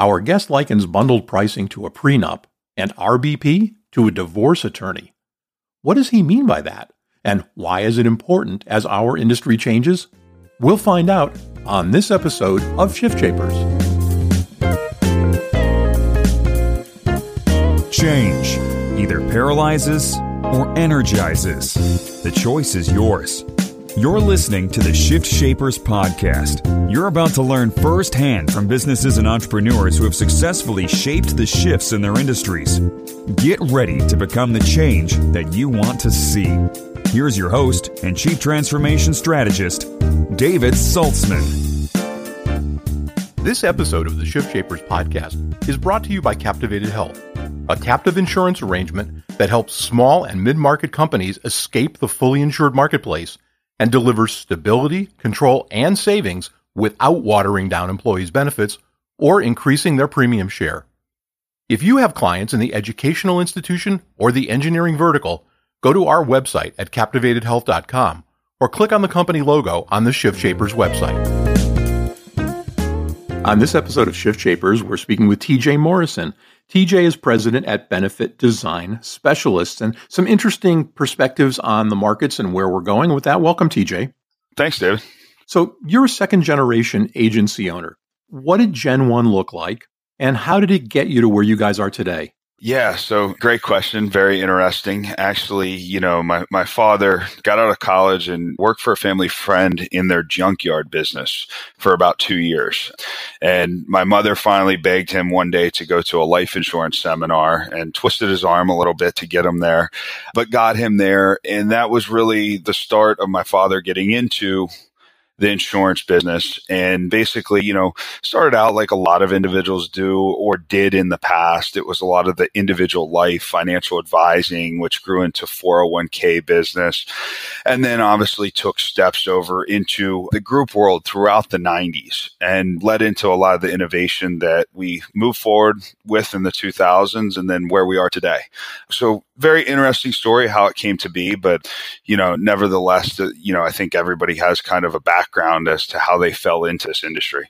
Our guest likens bundled pricing to a prenup and RBP to a divorce attorney. What does he mean by that? And why is it important as our industry changes? We'll find out on this episode of Shift Shapers. Change either paralyzes or energizes. The choice is yours. You're listening to the Shift Shapers podcast. You're about to learn firsthand from businesses and entrepreneurs who have successfully shaped the shifts in their industries. Get ready to become the change that you want to see. Here's your host and Chief Transformation Strategist, David Saltzman. This episode of the Shift Shapers podcast is brought to you by Captivated Health, a captive insurance arrangement that helps small and mid market companies escape the fully insured marketplace and delivers stability, control, and savings without watering down employees' benefits or increasing their premium share. If you have clients in the educational institution or the engineering vertical, go to our website at captivatedhealth.com or click on the company logo on the Shift Shapers website. On this episode of Shift Shapers, we're speaking with TJ Morrison. TJ is president at Benefit Design Specialists and some interesting perspectives on the markets and where we're going. With that, welcome, TJ. Thanks, David. So, you're a second generation agency owner. What did Gen 1 look like, and how did it get you to where you guys are today? Yeah, so great question. Very interesting. Actually, you know, my, my father got out of college and worked for a family friend in their junkyard business for about two years. And my mother finally begged him one day to go to a life insurance seminar and twisted his arm a little bit to get him there, but got him there. And that was really the start of my father getting into the insurance business and basically, you know, started out like a lot of individuals do or did in the past. It was a lot of the individual life financial advising, which grew into 401k business. And then obviously took steps over into the group world throughout the 90s and led into a lot of the innovation that we moved forward with in the 2000s and then where we are today. So very interesting story how it came to be, but you know, nevertheless, you know, I think everybody has kind of a background as to how they fell into this industry.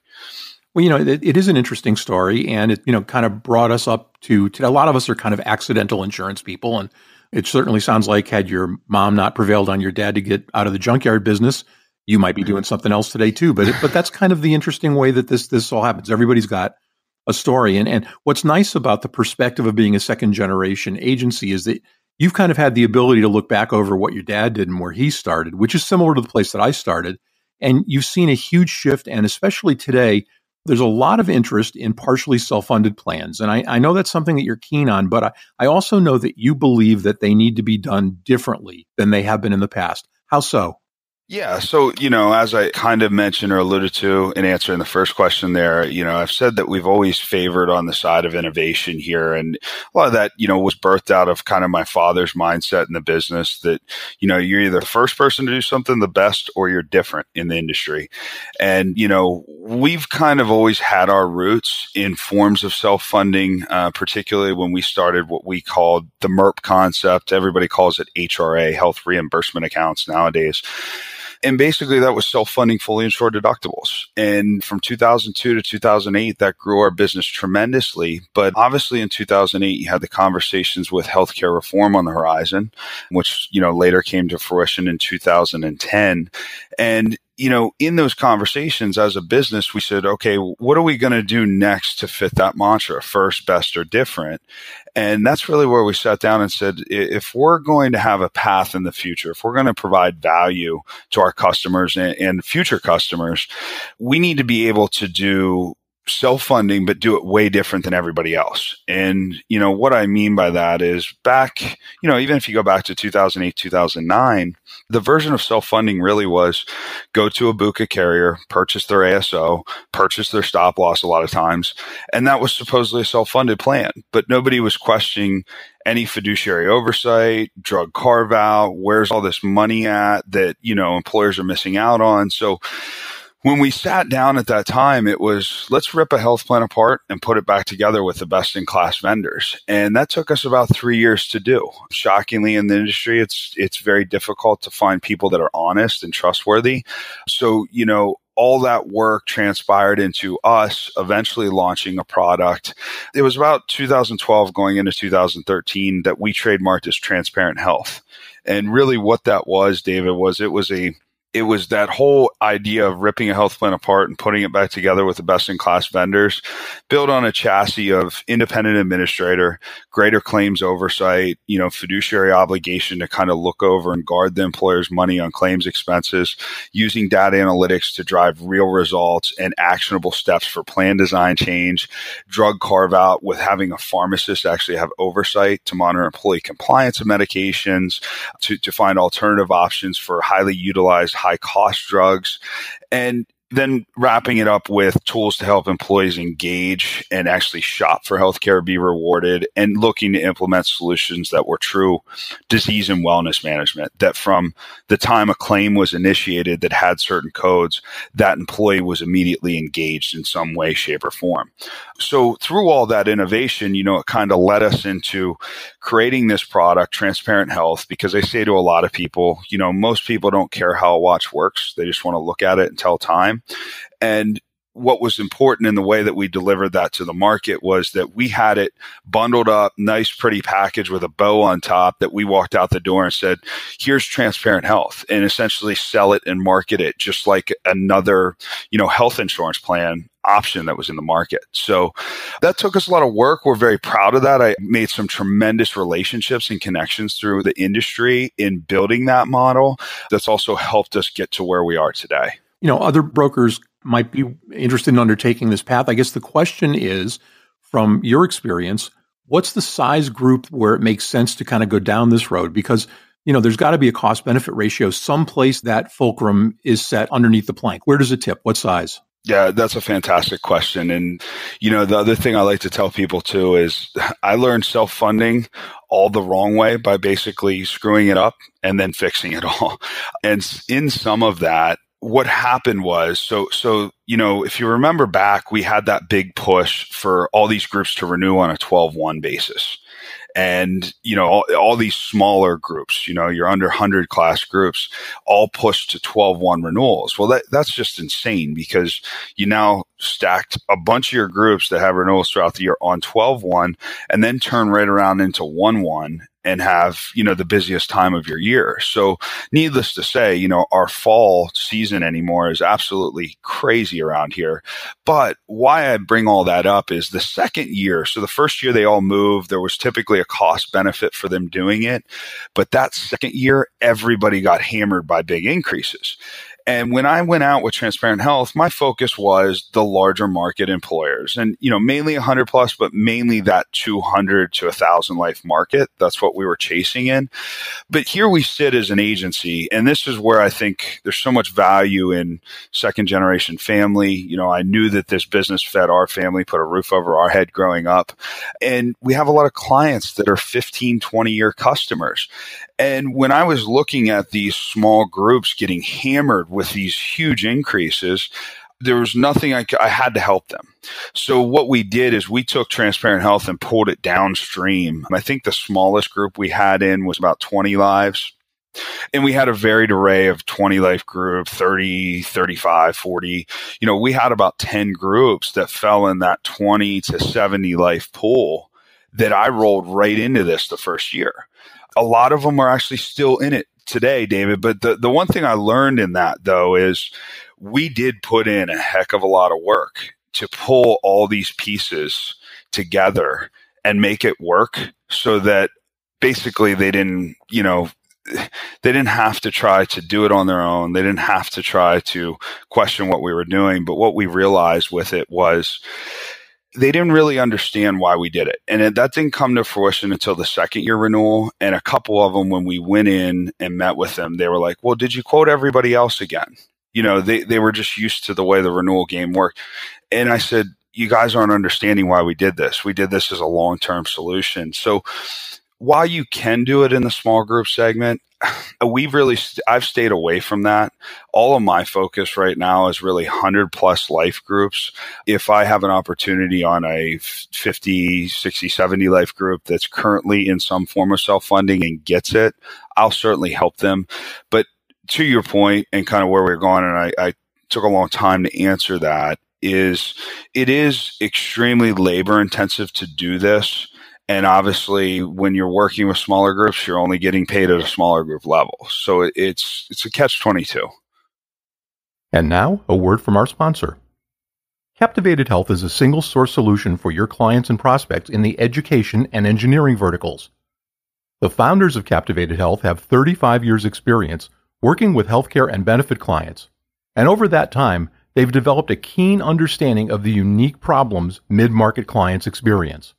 Well, you know, it, it is an interesting story, and it you know kind of brought us up to, to a lot of us are kind of accidental insurance people, and it certainly sounds like had your mom not prevailed on your dad to get out of the junkyard business, you might be mm-hmm. doing something else today too. But but that's kind of the interesting way that this this all happens. Everybody's got a story. And, and what's nice about the perspective of being a second generation agency is that you've kind of had the ability to look back over what your dad did and where he started, which is similar to the place that I started. And you've seen a huge shift. And especially today, there's a lot of interest in partially self funded plans. And I, I, know that's something that you're keen on, but I, I also know that you believe that they need to be done differently than they have been in the past. How so? Yeah. So, you know, as I kind of mentioned or alluded to in answering the first question there, you know, I've said that we've always favored on the side of innovation here. And a lot of that, you know, was birthed out of kind of my father's mindset in the business that, you know, you're either the first person to do something the best or you're different in the industry. And, you know, we've kind of always had our roots in forms of self funding, uh, particularly when we started what we called the MERP concept. Everybody calls it HRA, health reimbursement accounts nowadays. And basically, that was self funding fully insured deductibles. And from 2002 to 2008, that grew our business tremendously. But obviously, in 2008, you had the conversations with healthcare reform on the horizon, which, you know, later came to fruition in 2010. And you know, in those conversations as a business, we said, okay, what are we going to do next to fit that mantra? First, best, or different. And that's really where we sat down and said, if we're going to have a path in the future, if we're going to provide value to our customers and, and future customers, we need to be able to do self funding, but do it way different than everybody else. And, you know, what I mean by that is back, you know, even if you go back to 2008, 2009, the version of self funding really was go to a BUCA carrier, purchase their ASO, purchase their stop loss a lot of times. And that was supposedly a self funded plan, but nobody was questioning any fiduciary oversight, drug carve out, where's all this money at that, you know, employers are missing out on. So, when we sat down at that time, it was let's rip a health plan apart and put it back together with the best in class vendors. And that took us about three years to do. Shockingly, in the industry, it's it's very difficult to find people that are honest and trustworthy. So, you know, all that work transpired into us eventually launching a product. It was about 2012 going into 2013 that we trademarked as Transparent Health. And really what that was, David, was it was a it was that whole idea of ripping a health plan apart and putting it back together with the best in class vendors, built on a chassis of independent administrator, greater claims oversight, you know, fiduciary obligation to kind of look over and guard the employer's money on claims expenses, using data analytics to drive real results and actionable steps for plan design change, drug carve out with having a pharmacist actually have oversight to monitor employee compliance of medications, to, to find alternative options for highly utilized high cost drugs. And then wrapping it up with tools to help employees engage and actually shop for healthcare, be rewarded, and looking to implement solutions that were true disease and wellness management. That from the time a claim was initiated that had certain codes, that employee was immediately engaged in some way, shape, or form. So through all that innovation, you know, it kind of led us into creating this product, Transparent Health, because I say to a lot of people, you know, most people don't care how a watch works. They just want to look at it and tell time. And what was important in the way that we delivered that to the market was that we had it bundled up, nice, pretty package with a bow on top that we walked out the door and said, here's transparent health and essentially sell it and market it just like another, you know, health insurance plan option that was in the market. So that took us a lot of work. We're very proud of that. I made some tremendous relationships and connections through the industry in building that model. That's also helped us get to where we are today. You know, other brokers might be interested in undertaking this path. I guess the question is from your experience, what's the size group where it makes sense to kind of go down this road? Because you know, there's got to be a cost benefit ratio someplace that fulcrum is set underneath the plank. Where does it tip? What size? Yeah, that's a fantastic question. And, you know, the other thing I like to tell people too is I learned self funding all the wrong way by basically screwing it up and then fixing it all. And in some of that, what happened was so so you know if you remember back we had that big push for all these groups to renew on a 12-1 basis and you know all, all, these smaller groups you know you're under 100 class groups all pushed to 12-1 renewals. Well that, that's just insane because you now stacked a bunch of your groups that have renewals throughout the year on 12-1 and then turn right around into 1-1 and have, you know, the busiest time of your year. So needless to say, you know, our fall season anymore is absolutely crazy around here. But why I bring all that up is the second year. So the first year they all moved, there was typically a cost benefit for them doing it. But that second year, everybody got hammered by big increases. And when I went out with Transparent Health, my focus was the larger market employers and, you know, mainly 100 plus, but mainly that 200 to 1,000 life market. That's what we were chasing in. But here we sit as an agency. And this is where I think there's so much value in second generation family. You know, I knew that this business fed our family, put a roof over our head growing up. And we have a lot of clients that are 15, 20 year customers. And when I was looking at these small groups getting hammered with these huge increases, there was nothing I, I had to help them. So what we did is we took Transparent Health and pulled it downstream. I think the smallest group we had in was about 20 lives. And we had a varied array of 20 life group, 30, 35, 40. You know, we had about 10 groups that fell in that 20 to 70 life pool that I rolled right into this the first year a lot of them are actually still in it today, David. But the, the one thing I learned in that though is we did put in a heck of a lot of work to pull all these pieces together and make it work so that basically they didn't, you know, they didn't have to try to do it on their own. They didn't have to try to question what we were doing. But what we realized with it was they didn't really understand why we did it. And that didn't come to fruition until the second year renewal. And a couple of them, when we went in and met with them, they were like, well, did you quote everybody else again? You know, they, they were just used to the way the renewal game worked. And I said, you guys aren't understanding why we did this. We did this as a long term solution. So while you can do it in the small group segment, we've really st- I've stayed away from that. All of my focus right now is really 100 plus life groups. If I have an opportunity on a 50, 60, 70 life group that's currently in some form of self-funding and gets it, I'll certainly help them. But to your point and kind of where we're going and I, I took a long time to answer that is it is extremely labor intensive to do this. And obviously, when you're working with smaller groups, you're only getting paid at a smaller group level. So it's it's a catch twenty two. And now, a word from our sponsor. Captivated Health is a single source solution for your clients and prospects in the education and engineering verticals. The founders of Captivated Health have 35 years' experience working with healthcare and benefit clients, and over that time, they've developed a keen understanding of the unique problems mid market clients experience.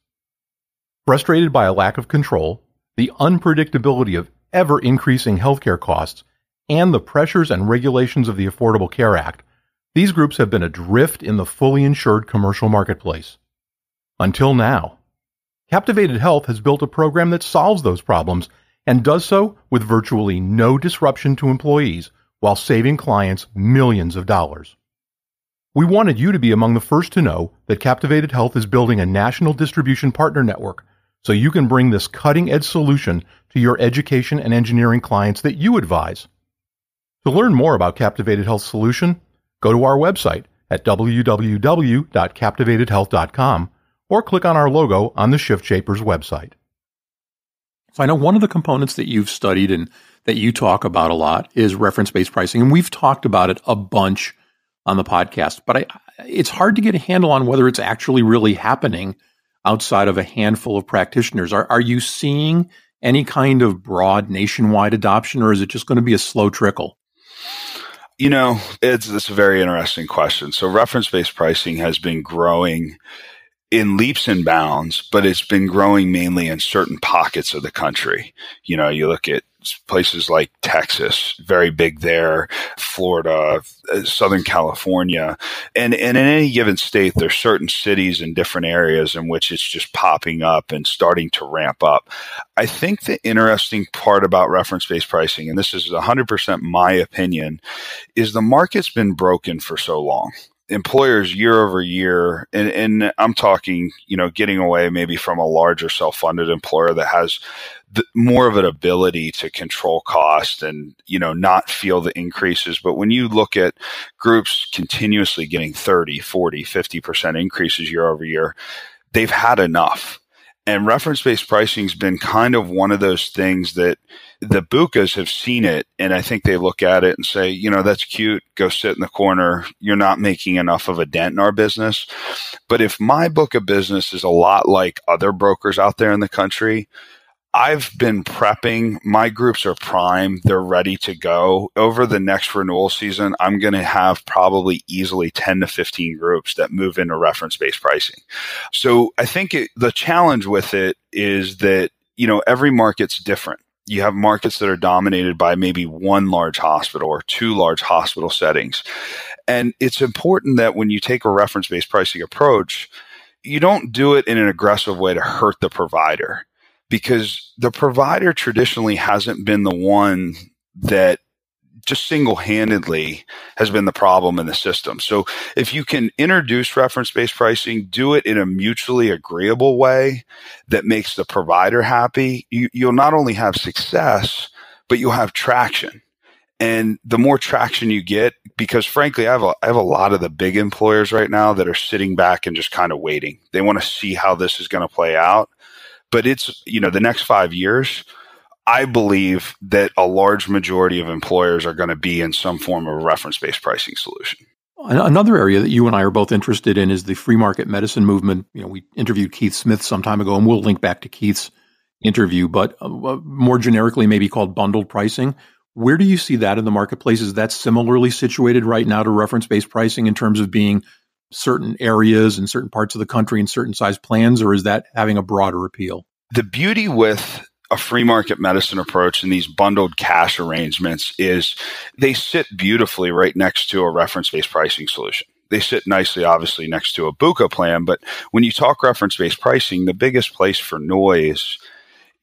Frustrated by a lack of control, the unpredictability of ever increasing healthcare costs, and the pressures and regulations of the Affordable Care Act, these groups have been adrift in the fully insured commercial marketplace. Until now. Captivated Health has built a program that solves those problems and does so with virtually no disruption to employees while saving clients millions of dollars. We wanted you to be among the first to know that Captivated Health is building a national distribution partner network so you can bring this cutting edge solution to your education and engineering clients that you advise. To learn more about Captivated Health Solution, go to our website at www.captivatedhealth.com or click on our logo on the Shift Shapers website. So I know one of the components that you've studied and that you talk about a lot is reference based pricing. And we've talked about it a bunch on the podcast, but I, it's hard to get a handle on whether it's actually really happening outside of a handful of practitioners. Are, are you seeing any kind of broad nationwide adoption, or is it just going to be a slow trickle? You know, it's, it's a very interesting question. So, reference based pricing has been growing in leaps and bounds, but it's been growing mainly in certain pockets of the country. You know, you look at places like Texas, very big there, Florida, uh, Southern California. And, and in any given state, there's certain cities and different areas in which it's just popping up and starting to ramp up. I think the interesting part about reference based pricing, and this is 100% my opinion, is the market's been broken for so long employers year over year, and, and I'm talking, you know, getting away maybe from a larger self-funded employer that has the, more of an ability to control cost and, you know, not feel the increases. But when you look at groups continuously getting 30, 40, 50% increases year over year, they've had enough. And reference based pricing has been kind of one of those things that the BUCAs have seen it. And I think they look at it and say, you know, that's cute. Go sit in the corner. You're not making enough of a dent in our business. But if my book of business is a lot like other brokers out there in the country, I've been prepping. My groups are prime. They're ready to go. Over the next renewal season, I'm going to have probably easily 10 to 15 groups that move into reference based pricing. So I think it, the challenge with it is that, you know, every market's different. You have markets that are dominated by maybe one large hospital or two large hospital settings. And it's important that when you take a reference based pricing approach, you don't do it in an aggressive way to hurt the provider because the provider traditionally hasn't been the one that just single handedly has been the problem in the system. So if you can introduce reference based pricing, do it in a mutually agreeable way that makes the provider happy, you, you'll not only have success, but you'll have traction. And the more traction you get, because frankly, I have a, I have a lot of the big employers right now that are sitting back and just kind of waiting. They want to see how this is going to play out. But it's, you know, the next five years, I believe that a large majority of employers are going to be in some form of a reference based pricing solution. Another area that you and I are both interested in is the free market medicine movement. You know, we interviewed Keith Smith some time ago, and we'll link back to Keith's interview, but uh, more generically, maybe called bundled pricing. Where do you see that in the marketplace? Is that similarly situated right now to reference based pricing in terms of being certain areas and certain parts of the country and certain size plans, or is that having a broader appeal? The beauty with a free market medicine approach and these bundled cash arrangements is they sit beautifully right next to a reference based pricing solution. They sit nicely, obviously, next to a BUCA plan. But when you talk reference based pricing, the biggest place for noise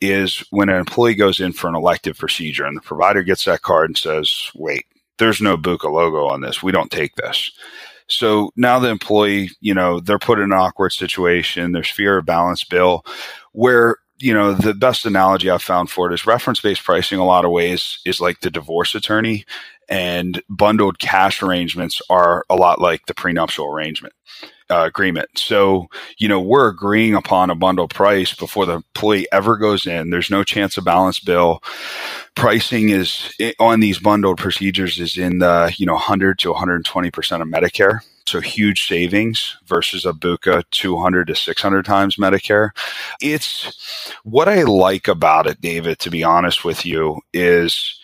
is when an employee goes in for an elective procedure and the provider gets that card and says, wait, there's no BUCA logo on this. We don't take this. So now the employee, you know, they're put in an awkward situation. There's fear of balance bill where you know, the best analogy I've found for it is reference based pricing, a lot of ways, is like the divorce attorney, and bundled cash arrangements are a lot like the prenuptial arrangement. Uh, agreement. So, you know, we're agreeing upon a bundle price before the employee ever goes in. There's no chance of balance bill. Pricing is on these bundled procedures is in the, you know, 100 to 120% of Medicare. So huge savings versus a BUCA 200 to 600 times Medicare. It's what I like about it, David, to be honest with you, is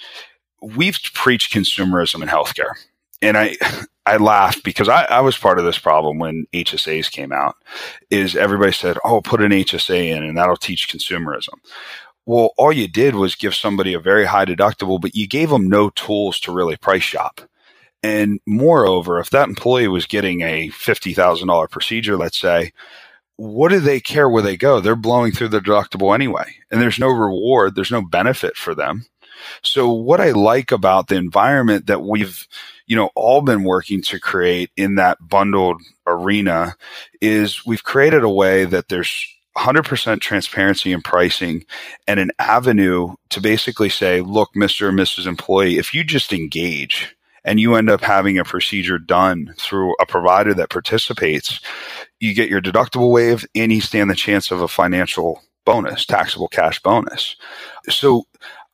we've preached consumerism in healthcare. And I, I laugh because I, I, was part of this problem when HSAs came out. Is everybody said, "Oh, put an HSA in, and that'll teach consumerism." Well, all you did was give somebody a very high deductible, but you gave them no tools to really price shop. And moreover, if that employee was getting a fifty thousand dollar procedure, let's say, what do they care where they go? They're blowing through the deductible anyway, and there's no reward, there's no benefit for them. So what I like about the environment that we've, you know, all been working to create in that bundled arena is we've created a way that there's 100% transparency in pricing and an avenue to basically say, look, Mr. and Mrs. Employee, if you just engage and you end up having a procedure done through a provider that participates, you get your deductible waived and you stand the chance of a financial bonus, taxable cash bonus. So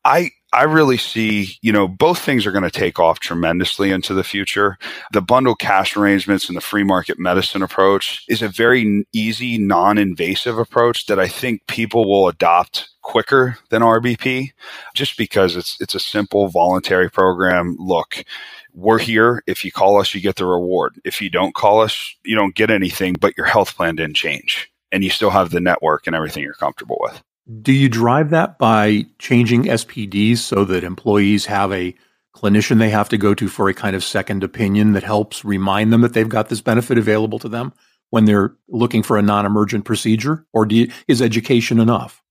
I I really see, you know, both things are going to take off tremendously into the future. The bundle cash arrangements and the free market medicine approach is a very easy, non-invasive approach that I think people will adopt quicker than RBP just because it's it's a simple voluntary program. Look, we're here. If you call us, you get the reward. If you don't call us, you don't get anything, but your health plan didn't change and you still have the network and everything you're comfortable with. Do you drive that by changing SPDs so that employees have a clinician they have to go to for a kind of second opinion that helps remind them that they've got this benefit available to them when they're looking for a non-emergent procedure or you, is education enough?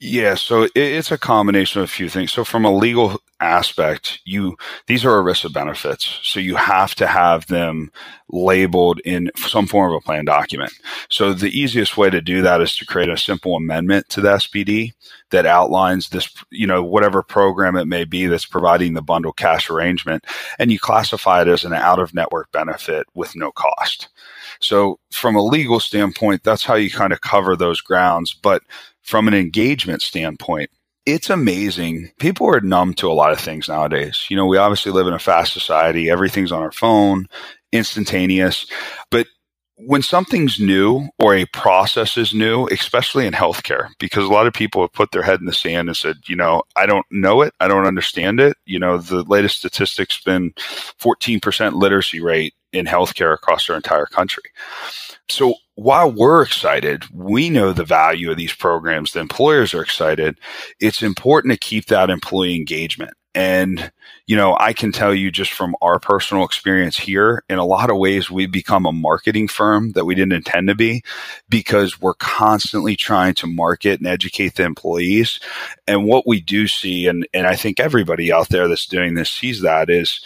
Yeah, so it's a combination of a few things. So from a legal aspect, you these are ERISA benefits, so you have to have them labeled in some form of a plan document. So the easiest way to do that is to create a simple amendment to the SPD that outlines this, you know, whatever program it may be that's providing the bundle cash arrangement, and you classify it as an out of network benefit with no cost. So from a legal standpoint, that's how you kind of cover those grounds, but from an engagement standpoint, it's amazing. People are numb to a lot of things nowadays. You know, we obviously live in a fast society. Everything's on our phone, instantaneous. But when something's new or a process is new, especially in healthcare, because a lot of people have put their head in the sand and said, you know, I don't know it. I don't understand it. You know, the latest statistics been 14% literacy rate in healthcare across our entire country. So while we're excited, we know the value of these programs. The employers are excited. It's important to keep that employee engagement. And, you know, I can tell you just from our personal experience here, in a lot of ways, we've become a marketing firm that we didn't intend to be because we're constantly trying to market and educate the employees. And what we do see, and, and I think everybody out there that's doing this sees that is,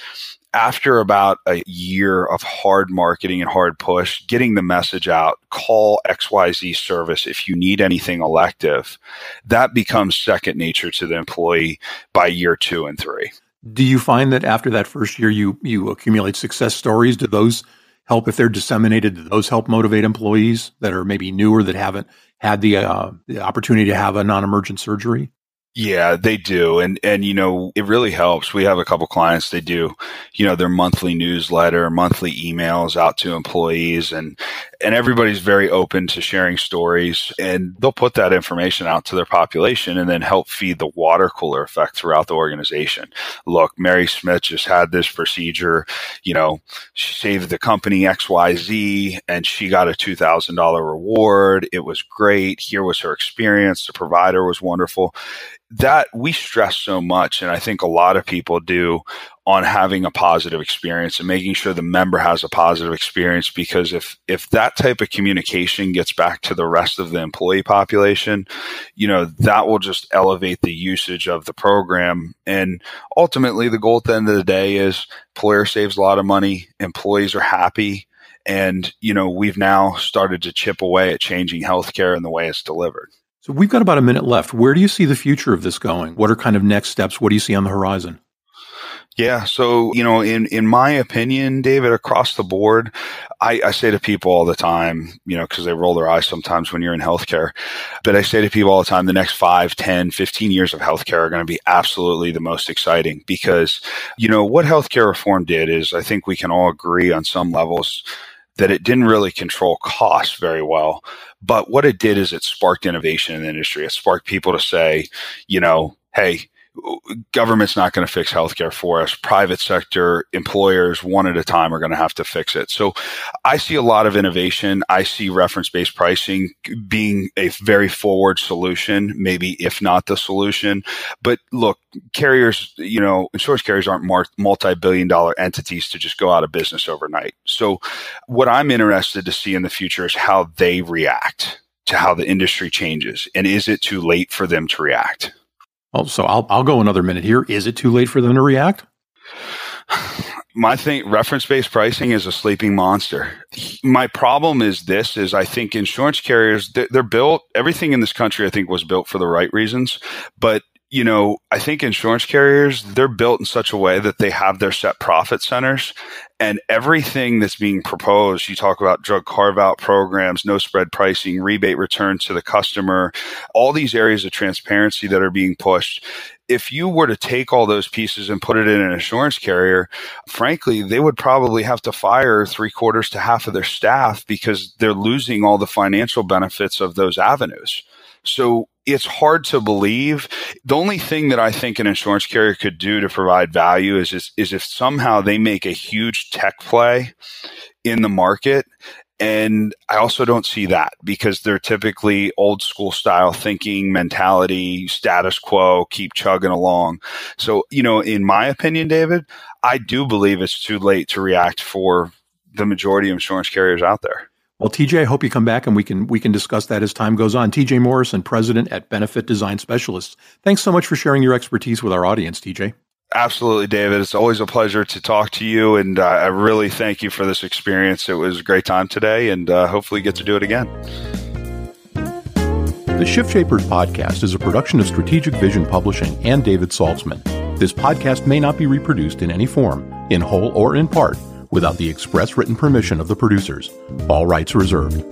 after about a year of hard marketing and hard push, getting the message out, call XYZ service if you need anything elective, that becomes second nature to the employee by year two and three. Do you find that after that first year you you accumulate success stories? Do those help if they're disseminated? Do those help motivate employees that are maybe newer that haven't had the, uh, the opportunity to have a non-emergent surgery? Yeah, they do. And, and, you know, it really helps. We have a couple clients, they do, you know, their monthly newsletter, monthly emails out to employees and, and everybody's very open to sharing stories and they'll put that information out to their population and then help feed the water cooler effect throughout the organization. Look, Mary Smith just had this procedure, you know, she saved the company XYZ and she got a $2,000 reward. It was great. Here was her experience. The provider was wonderful that we stress so much, and I think a lot of people do on having a positive experience and making sure the member has a positive experience because if if that type of communication gets back to the rest of the employee population you know that will just elevate the usage of the program. And ultimately the goal at the end of the day is employer saves a lot of money employees are happy and you know we've now started to chip away at changing healthcare and the way it's delivered So we've got about a minute left. Where do you see the future of this going? What are kind of next steps? What do you see on the horizon? Yeah. So, you know, in, in my opinion, David, across the board, I, I say to people all the time, you know, because they roll their eyes sometimes when you're in healthcare, but I say to people all the time, the next 5, 10, 15 years of healthcare are going to be absolutely the most exciting because, you know, what healthcare reform did is I think we can all agree on some levels that it didn't really control costs very well. But what it did is it sparked innovation in the industry. It sparked people to say, you know, hey, government's not going to fix healthcare for us. Private sector employers, one at a time, are going to have to fix it. So I see a lot of innovation. I see reference based pricing being a very forward solution, maybe if not the solution. But look, carriers, you know, insurance carriers aren't multi billion dollar entities to just go out of business overnight. So what I'm interested to see in the future is how they react to how the industry changes. And is it too late for them to react? Well, so I'll I'll go another minute here. Is it too late for them to react? My thing, reference based pricing is a sleeping monster. My problem is this: is I think insurance carriers they're built. Everything in this country, I think, was built for the right reasons, but you know, I think insurance carriers, they're built in such a way that they have their set profit centers and everything that's being proposed. You talk about drug carve out programs, no spread pricing, rebate return to the customer, all these areas of transparency that are being pushed. If you were to take all those pieces and put it in an insurance carrier, frankly, they would probably have to fire three quarters to half of their staff because they're losing all the financial benefits of those avenues. So it's hard to believe. The only thing that I think an insurance carrier could do to provide value is, is, is if somehow they make a huge tech play in the market and I also don't see that because they're typically old school style thinking, mentality, status quo, keep chugging along. So, you know, in my opinion, David, I do believe it's too late to react for the majority of insurance carriers out there. Well, TJ, I hope you come back and we can we can discuss that as time goes on. TJ Morrison, president at Benefit Design Specialists. Thanks so much for sharing your expertise with our audience, TJ. Absolutely, David. It's always a pleasure to talk to you, and uh, I really thank you for this experience. It was a great time today, and uh, hopefully get to do it again. The Shift Shapers podcast is a production of Strategic Vision Publishing and David Saltzman. This podcast may not be reproduced in any form, in whole or in part without the express written permission of the producers. All rights reserved.